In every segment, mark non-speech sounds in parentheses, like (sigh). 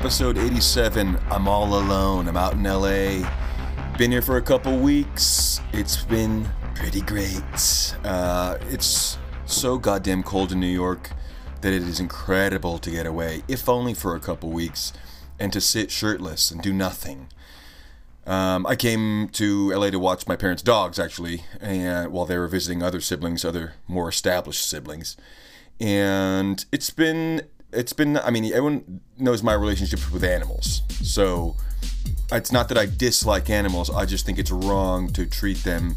episode 87. I'm all alone. I'm out in LA. Been here for a couple weeks. It's been pretty great. Uh, it's so goddamn cold in New York that it is incredible to get away, if only for a couple weeks, and to sit shirtless and do nothing. Um, I came to LA to watch my parents' dogs, actually, and while they were visiting other siblings, other more established siblings. And it's been, it's been. I mean, everyone knows my relationship with animals, so it's not that I dislike animals. I just think it's wrong to treat them.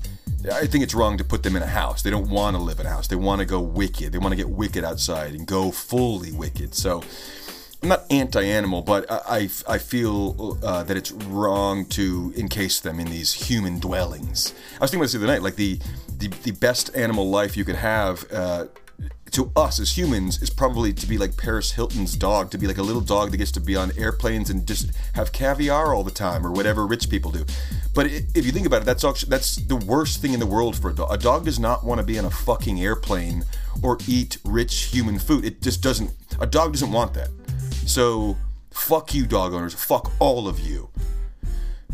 I think it's wrong to put them in a house. They don't want to live in a house. They want to go wicked. They want to get wicked outside and go fully wicked. So I'm not anti-animal, but I, I, I feel uh, that it's wrong to encase them in these human dwellings. I was thinking about this the other night, like the the, the best animal life you could have. Uh, to us as humans is probably to be like Paris Hilton's dog, to be like a little dog that gets to be on airplanes and just have caviar all the time or whatever rich people do. But if you think about it, that's actually, that's the worst thing in the world for a dog. A dog does not want to be on a fucking airplane or eat rich human food. It just doesn't. A dog doesn't want that. So fuck you, dog owners. Fuck all of you.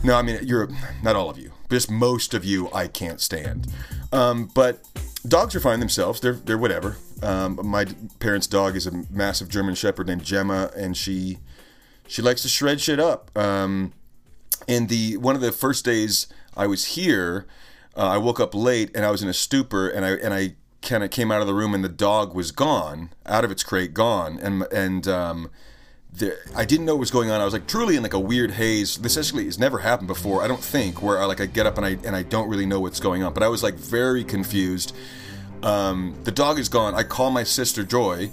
No, I mean you're not all of you, just most of you. I can't stand. Um, but dogs are fine themselves. They're they're whatever. Um, my parents' dog is a massive German Shepherd named Gemma, and she she likes to shred shit up. Um, and the one of the first days I was here, uh, I woke up late and I was in a stupor, and I and I kind of came out of the room and the dog was gone, out of its crate, gone, and and um, the, I didn't know what was going on. I was like truly in like a weird haze. This actually has never happened before. I don't think where I like I get up and I and I don't really know what's going on. But I was like very confused. Um, the dog is gone. I call my sister Joy,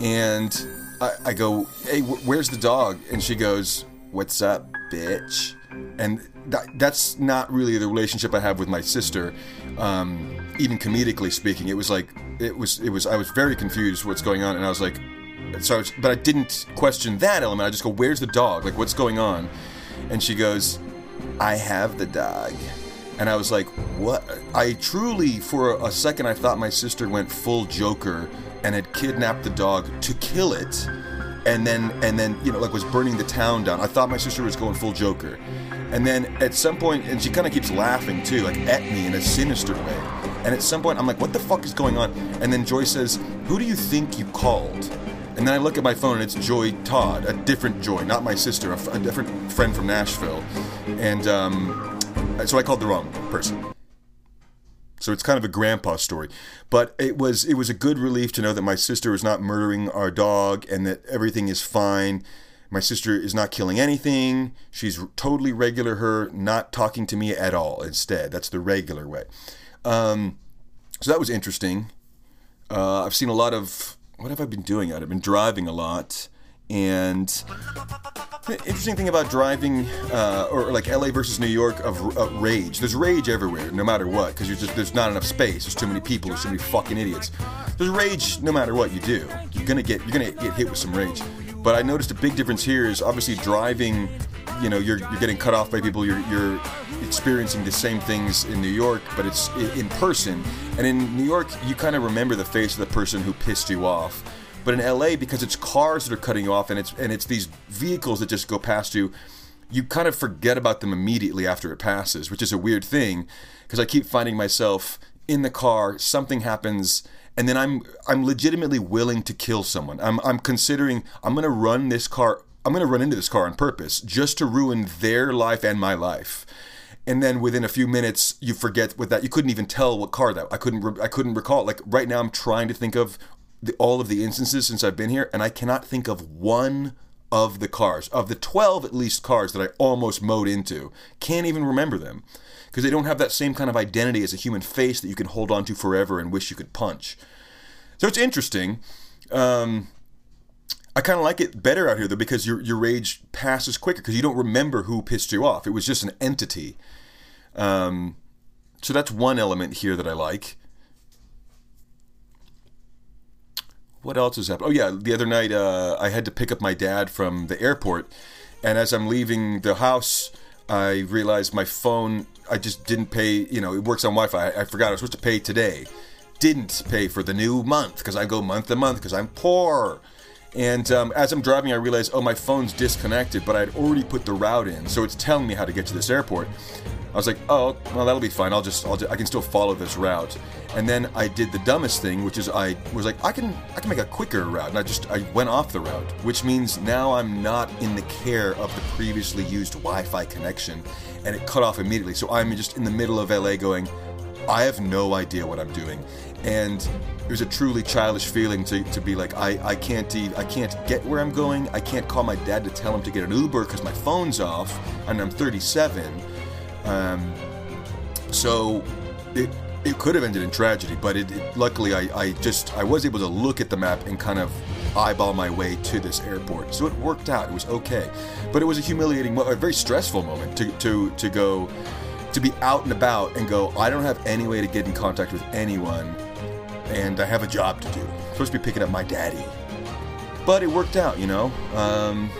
and I, I go, "Hey, wh- where's the dog?" And she goes, "What's up, bitch?" And that, that's not really the relationship I have with my sister. Um, even comedically speaking, it was like it was it was I was very confused what's going on, and I was like, so I was, but I didn't question that element. I just go, "Where's the dog? Like, what's going on?" And she goes, "I have the dog." And I was like, "What?" I truly, for a second, I thought my sister went full Joker and had kidnapped the dog to kill it, and then and then you know like was burning the town down. I thought my sister was going full Joker, and then at some point, and she kind of keeps laughing too, like at me in a sinister way. And at some point, I'm like, "What the fuck is going on?" And then Joy says, "Who do you think you called?" And then I look at my phone and it's Joy Todd, a different Joy, not my sister, a, f- a different friend from Nashville. And um, so I called the wrong person. So it's kind of a grandpa story, but it was it was a good relief to know that my sister is not murdering our dog and that everything is fine. My sister is not killing anything. She's totally regular. Her not talking to me at all. Instead, that's the regular way. Um, so that was interesting. Uh, I've seen a lot of what have I been doing? I've been driving a lot, and interesting thing about driving, uh, or like LA versus New York, of uh, rage. There's rage everywhere, no matter what, because you're just there's not enough space. There's too many people. There's too many fucking idiots. There's rage no matter what you do. You're gonna get you're gonna get hit with some rage. But I noticed a big difference here is obviously driving. You know, you're you're getting cut off by people. You're you're experiencing the same things in New York, but it's in person. And in New York, you kind of remember the face of the person who pissed you off. But in LA, because it's cars that are cutting you off, and it's and it's these vehicles that just go past you, you kind of forget about them immediately after it passes, which is a weird thing. Because I keep finding myself in the car, something happens, and then I'm I'm legitimately willing to kill someone. I'm I'm considering I'm gonna run this car. I'm gonna run into this car on purpose just to ruin their life and my life and then within a few minutes you forget what that you couldn't even tell what car that I couldn't I couldn't recall like right now I'm trying to think of the, all of the instances since I've been here and I cannot think of one of the cars of the 12 at least cars that I almost mowed into can't even remember them because they don't have that same kind of identity as a human face that you can hold on to forever and wish you could punch so it's interesting um, I kind of like it better out here though because your your rage passes quicker because you don't remember who pissed you off. It was just an entity. Um, so that's one element here that I like. What else has happened? Oh yeah, the other night uh, I had to pick up my dad from the airport, and as I'm leaving the house, I realized my phone. I just didn't pay. You know, it works on Wi-Fi. I, I forgot I was supposed to pay today. Didn't pay for the new month because I go month to month because I'm poor And um, as I'm driving, I realize, oh, my phone's disconnected, but I'd already put the route in, so it's telling me how to get to this airport. I was like, oh, well, that'll be fine. I'll just, I'll just, I can still follow this route. And then I did the dumbest thing, which is I was like, I can, I can make a quicker route, and I just, I went off the route, which means now I'm not in the care of the previously used Wi-Fi connection, and it cut off immediately. So I'm just in the middle of LA going, I have no idea what I'm doing, and it was a truly childish feeling to, to be like, I, I can't, I can't get where I'm going. I can't call my dad to tell him to get an Uber because my phone's off, and I'm 37 um, so it it could have ended in tragedy, but it, it, luckily I, I just I was able to look at the map and kind of eyeball my way to this airport. So it worked out. It was okay, but it was a humiliating, a very stressful moment to to to go to be out and about and go. I don't have any way to get in contact with anyone, and I have a job to do. I'm supposed to be picking up my daddy, but it worked out. You know. Um,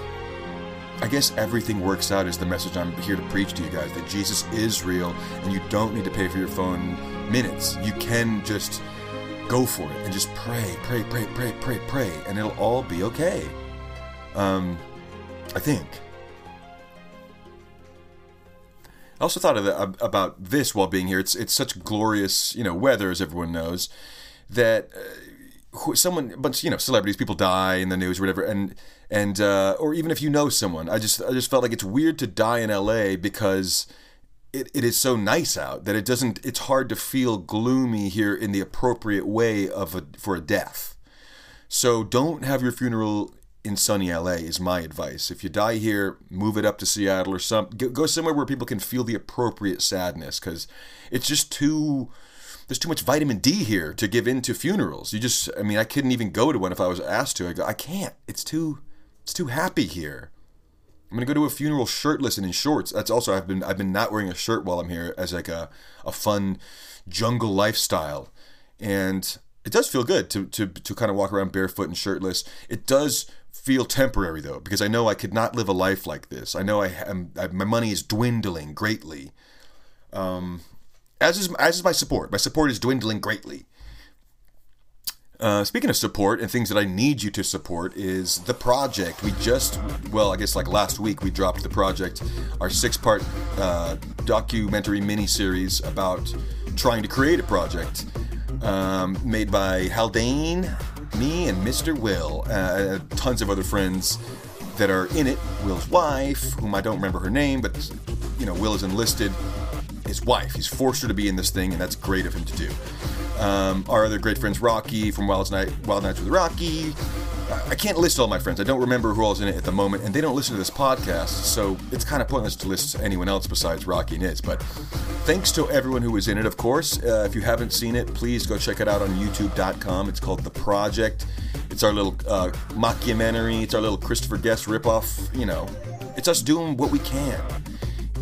I guess everything works out is the message I'm here to preach to you guys that Jesus is real and you don't need to pay for your phone minutes. You can just go for it and just pray, pray, pray, pray, pray, pray, and it'll all be okay. Um, I think. I also thought about this while being here. It's it's such glorious, you know, weather as everyone knows, that uh, someone, but you know, celebrities, people die in the news or whatever, and and uh, or even if you know someone, I just I just felt like it's weird to die in LA because it, it is so nice out that it doesn't it's hard to feel gloomy here in the appropriate way of a, for a death. So don't have your funeral in sunny LA is my advice. If you die here, move it up to Seattle or some go somewhere where people can feel the appropriate sadness cuz it's just too there's too much vitamin D here to give into funerals. You just I mean I couldn't even go to one if I was asked to. I go I can't. It's too it's too happy here. I'm gonna go to a funeral shirtless and in shorts. That's also I've been I've been not wearing a shirt while I'm here as like a, a fun jungle lifestyle. And it does feel good to, to, to kind of walk around barefoot and shirtless. It does feel temporary though, because I know I could not live a life like this. I know I am I, my money is dwindling greatly. Um, as is as is my support. My support is dwindling greatly. Uh, speaking of support and things that I need you to support is the project. We just, well, I guess like last week we dropped the project, our six-part uh, documentary mini-series about trying to create a project um, made by Haldane, me, and Mr. Will. Uh, tons of other friends that are in it. Will's wife, whom I don't remember her name, but you know, Will is enlisted his wife. He's forced her to be in this thing, and that's great of him to do. Um, our other great friends, Rocky from Wild, Night, Wild Nights with Rocky. I can't list all my friends. I don't remember who all's in it at the moment, and they don't listen to this podcast, so it's kind of pointless to list anyone else besides Rocky and Iz. But thanks to everyone who was in it, of course. Uh, if you haven't seen it, please go check it out on YouTube.com. It's called The Project. It's our little uh, mockumentary. It's our little Christopher Guest ripoff. You know, it's us doing what we can.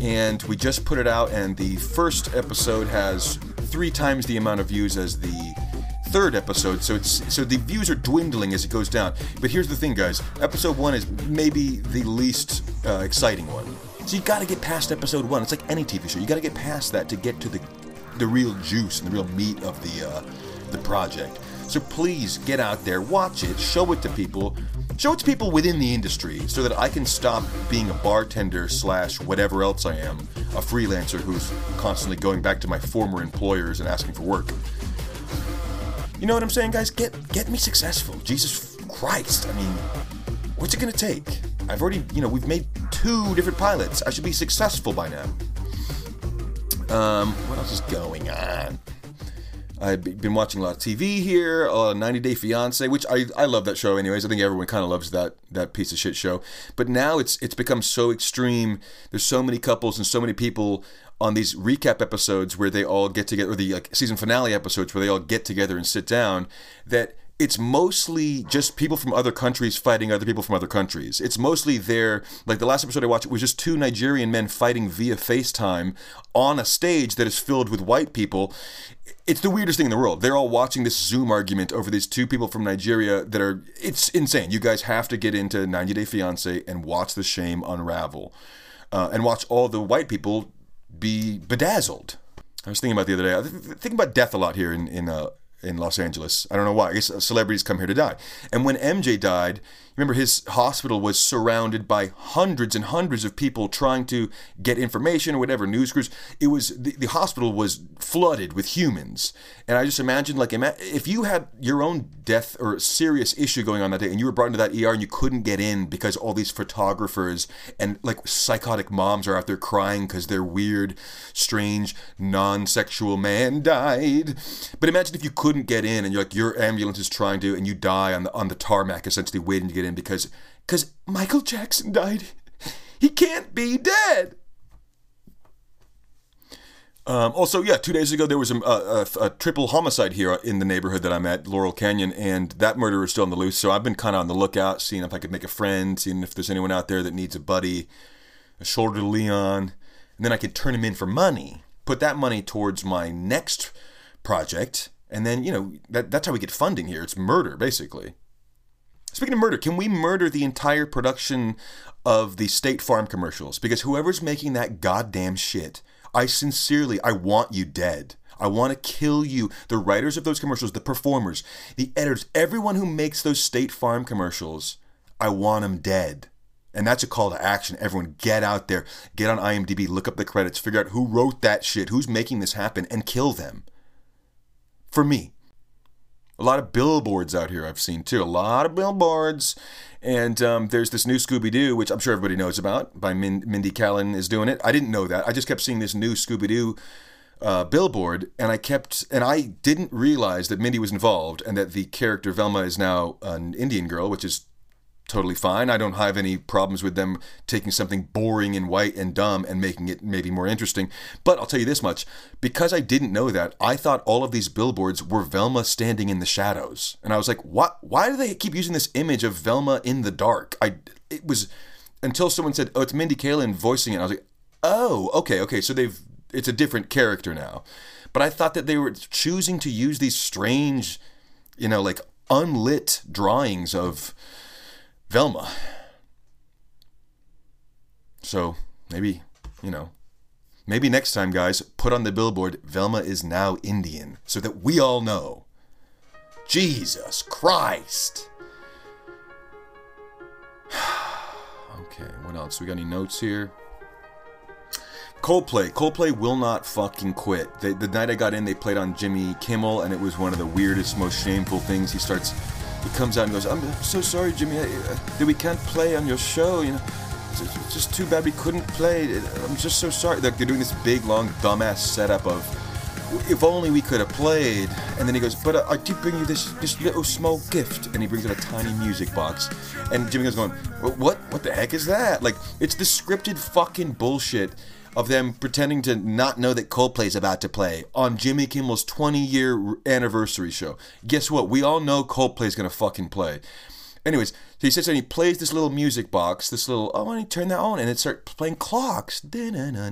And we just put it out, and the first episode has three times the amount of views as the third episode, so it's so the views are dwindling as it goes down. But here's the thing, guys: episode one is maybe the least uh, exciting one. So you got to get past episode one. It's like any TV show; you got to get past that to get to the the real juice and the real meat of the uh, the project. So please get out there, watch it, show it to people, show it to people within the industry, so that I can stop being a bartender slash whatever else I am, a freelancer who's constantly going back to my former employers and asking for work. You know what I'm saying, guys? Get get me successful. Jesus Christ! I mean, what's it gonna take? I've already, you know, we've made two different pilots. I should be successful by now. Um, what else is going on? I've been watching a lot of TV here, uh, 90 Day Fiance, which I, I love that show anyways. I think everyone kind of loves that that piece of shit show. But now it's it's become so extreme. There's so many couples and so many people on these recap episodes where they all get together, or the like season finale episodes where they all get together and sit down. That it's mostly just people from other countries fighting other people from other countries. It's mostly their like the last episode I watched was just two Nigerian men fighting via FaceTime on a stage that is filled with white people. It's the weirdest thing in the world. They're all watching this Zoom argument over these two people from Nigeria that are it's insane. You guys have to get into 90 Day Fiance and watch the shame unravel. Uh, and watch all the white people be bedazzled. I was thinking about the other day. I think about death a lot here in in uh, in Los Angeles. I don't know why. I guess celebrities come here to die. And when MJ died, remember his hospital was surrounded by hundreds and hundreds of people trying to get information or whatever news crews. It was the, the hospital was flooded with humans, and I just imagine like if you had your own death or serious issue going on that day, and you were brought into that ER and you couldn't get in because all these photographers and like psychotic moms are out there crying because their weird, strange, non-sexual man died. But imagine if you couldn't get in and you're like your ambulance is trying to, and you die on the on the tarmac, essentially waiting to get because because Michael Jackson died. He can't be dead. Um, also, yeah, two days ago there was a, a, a, triple homicide here in the neighborhood that I'm at, Laurel Canyon, and that murderer is still on the loose. So I've been kind of on the lookout, seeing if I could make a friend, seeing if there's anyone out there that needs a buddy, a shoulder to lean on, and then I could turn him in for money, put that money towards my next project, and then you know that, that's how we get funding here. It's murder, basically. Speaking of murder, can we murder the entire production of the State Farm commercials? Because whoever's making that goddamn shit, I sincerely, I want you dead. I want to kill you. The writers of those commercials, the performers, the editors, everyone who makes those State Farm commercials, I want them dead. And that's a call to action. Everyone, get out there, get on IMDb, look up the credits, figure out who wrote that shit, who's making this happen, and kill them. For me. A lot of billboards out here I've seen too. A lot of billboards. And um, there's this new Scooby Doo, which I'm sure everybody knows about, by Min- Mindy Kaling is doing it. I didn't know that. I just kept seeing this new Scooby Doo uh, billboard, and I kept, and I didn't realize that Mindy was involved, and that the character Velma is now an Indian girl, which is totally fine. I don't have any problems with them taking something boring and white and dumb and making it maybe more interesting. But I'll tell you this much because I didn't know that, I thought all of these billboards were Velma standing in the shadows. And I was like, what? Why do they keep using this image of Velma in the dark? I, it was until someone said, oh, it's Mindy Kaling voicing it. I was like, oh, okay, okay. So they've, it's a different character now. But I thought that they were choosing to use these strange, you know, like unlit drawings of Velma. So maybe, you know, maybe next time, guys, put on the billboard Velma is now Indian so that we all know. Jesus Christ. (sighs) okay, what else? We got any notes here? Coldplay. Coldplay will not fucking quit. They, the night I got in, they played on Jimmy Kimmel, and it was one of the weirdest, most shameful things. He starts he comes out and goes, "I'm so sorry, Jimmy, uh, that we can't play on your show. You know, it's just too bad we couldn't play. I'm just so sorry." Like they're doing this big, long, dumbass setup of, "If only we could have played." And then he goes, "But uh, I did bring you this this little small gift," and he brings out a tiny music box. And Jimmy goes, "Going, what? What the heck is that?" Like it's the scripted fucking bullshit of them pretending to not know that Coldplay's about to play on Jimmy Kimmel's 20 year anniversary show. Guess what? We all know Coldplay's gonna fucking play. Anyways, he sits and he plays this little music box, this little, oh, and he turn that on and it starts playing clocks. And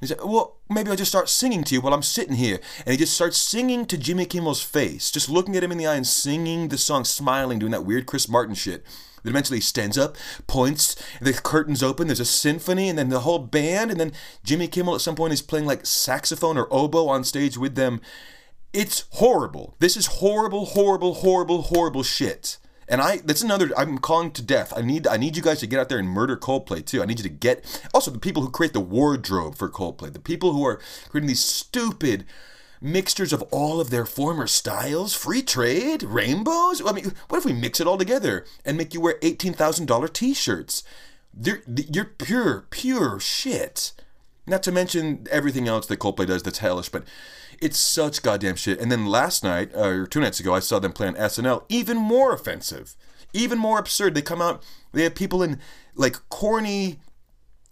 he said, well, maybe I'll just start singing to you while I'm sitting here. And he just starts singing to Jimmy Kimmel's face, just looking at him in the eye and singing the song, smiling, doing that weird Chris Martin shit. Eventually stands up, points, the curtains open, there's a symphony, and then the whole band, and then Jimmy Kimmel at some point is playing like saxophone or oboe on stage with them. It's horrible. This is horrible, horrible, horrible, horrible shit. And I that's another I'm calling to death. I need I need you guys to get out there and murder Coldplay too. I need you to get also the people who create the wardrobe for Coldplay, the people who are creating these stupid mixtures of all of their former styles, free trade, rainbows. I mean, what if we mix it all together and make you wear $18,000 t shirts? You're pure, pure shit. Not to mention everything else that Coldplay does that's hellish, but it's such goddamn shit. And then last night, uh, or two nights ago, I saw them play on SNL. Even more offensive, even more absurd. They come out, they have people in like corny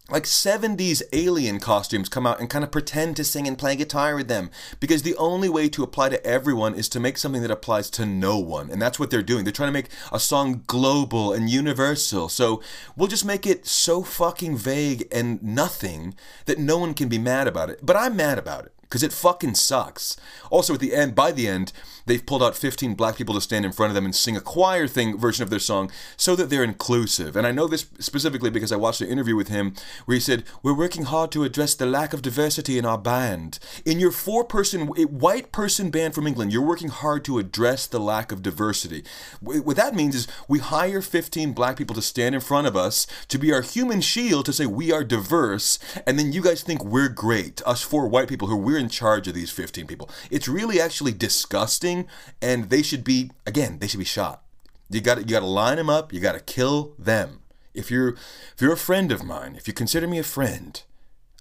like 70s alien costumes come out and kind of pretend to sing and play guitar with them. Because the only way to apply to everyone is to make something that applies to no one and that's what they're doing. They're trying to make a song global and universal. So we'll just make it so fucking vague and nothing that no one can be mad about it. But i'm mad about it because it fucking sucks. Also, at the end, by the end, they've pulled out 15 black people to stand in front of them and sing a choir thing version of their song so that they're inclusive. And I know this specifically because I watched an interview with him where he said, We're working hard to address the lack of diversity in our band. In your four person, white person band from England, you're working hard to address the lack of diversity. What that means is we hire 15 black people to stand in front of us to be our human shield to say we are diverse, and then you guys think we're great, us four white people who we're in charge of these 15 people. It's really actually disgusting, and they should be, again, they should be shot. You got you got to line them up. You got to kill them. If you're if you're a friend of mine, if you consider me a friend,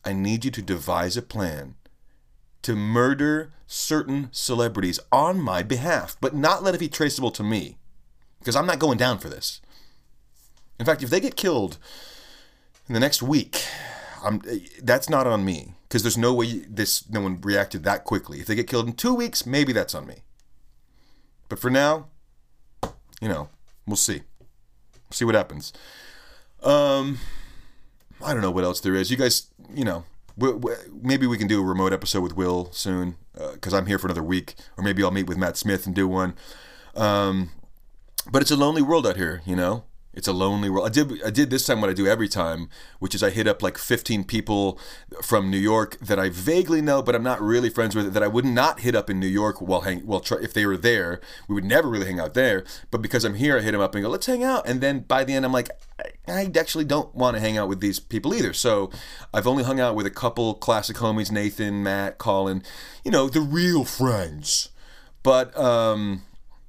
I need you to devise a plan to murder certain celebrities on my behalf, but not let it be traceable to me, because I'm not going down for this. In fact, if they get killed in the next week, I'm, that's not on me because there's no way this no one reacted that quickly. If they get killed in two weeks, maybe that's on me. But for now, you know, we'll see. See what happens. Um, I don't know what else there is. You guys, you know, maybe we can do a remote episode with Will soon because uh, I'm here for another week, or maybe I'll meet with Matt Smith and do one. Um, but it's a lonely world out here, you know. It's a lonely world. I did I did this time what I do every time, which is I hit up like 15 people from New York that I vaguely know, but I'm not really friends with. That I would not hit up in New York while hang well if they were there. We would never really hang out there. But because I'm here, I hit them up and go, let's hang out. And then by the end, I'm like, I actually don't want to hang out with these people either. So I've only hung out with a couple classic homies, Nathan, Matt, Colin, you know, the real friends. But um,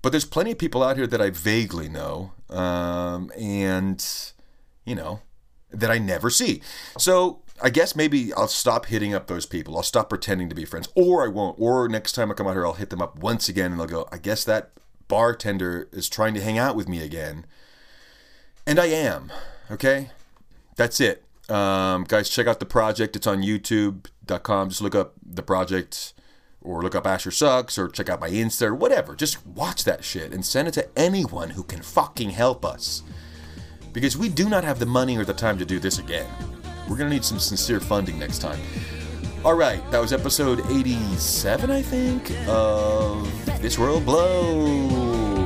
but there's plenty of people out here that I vaguely know, um, and you know that I never see. So I guess maybe I'll stop hitting up those people. I'll stop pretending to be friends, or I won't. Or next time I come out here, I'll hit them up once again, and they'll go, "I guess that bartender is trying to hang out with me again," and I am. Okay, that's it. Um, guys, check out the project. It's on YouTube.com. Just look up the project or look up Asher Sucks or check out my Insta or whatever. Just watch that shit and send it to anyone who can fucking help us. Because we do not have the money or the time to do this again. We're gonna need some sincere funding next time. Alright, that was episode 87, I think, of This World Blows.